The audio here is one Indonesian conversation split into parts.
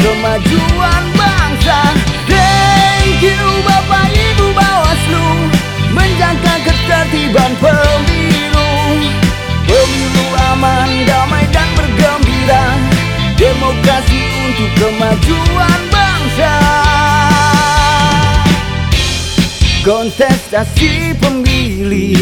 kemajuan bangsa. Thank you Bapak Ibu Bawaslu Menjaga ketertiban pemilu. Pemilu aman, damai dan bergembira. Demokrasi untuk kemajuan bangsa. Kontestasi pemilih.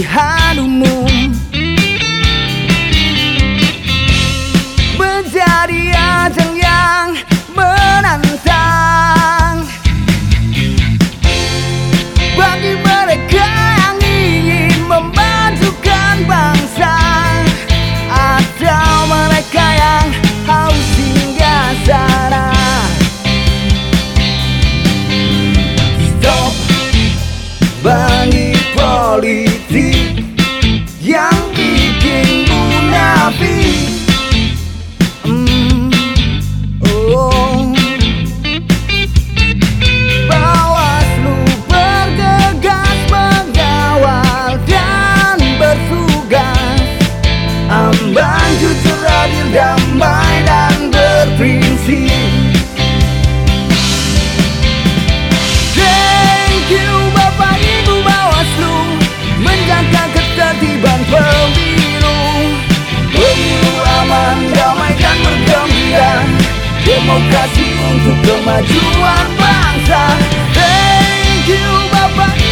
kasih untuk kemajuan bangsa. Thank you Bapak.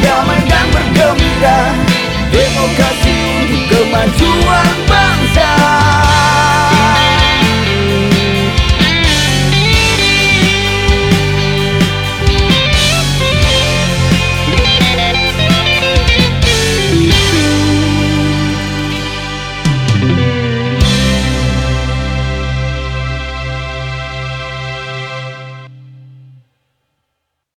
Tell me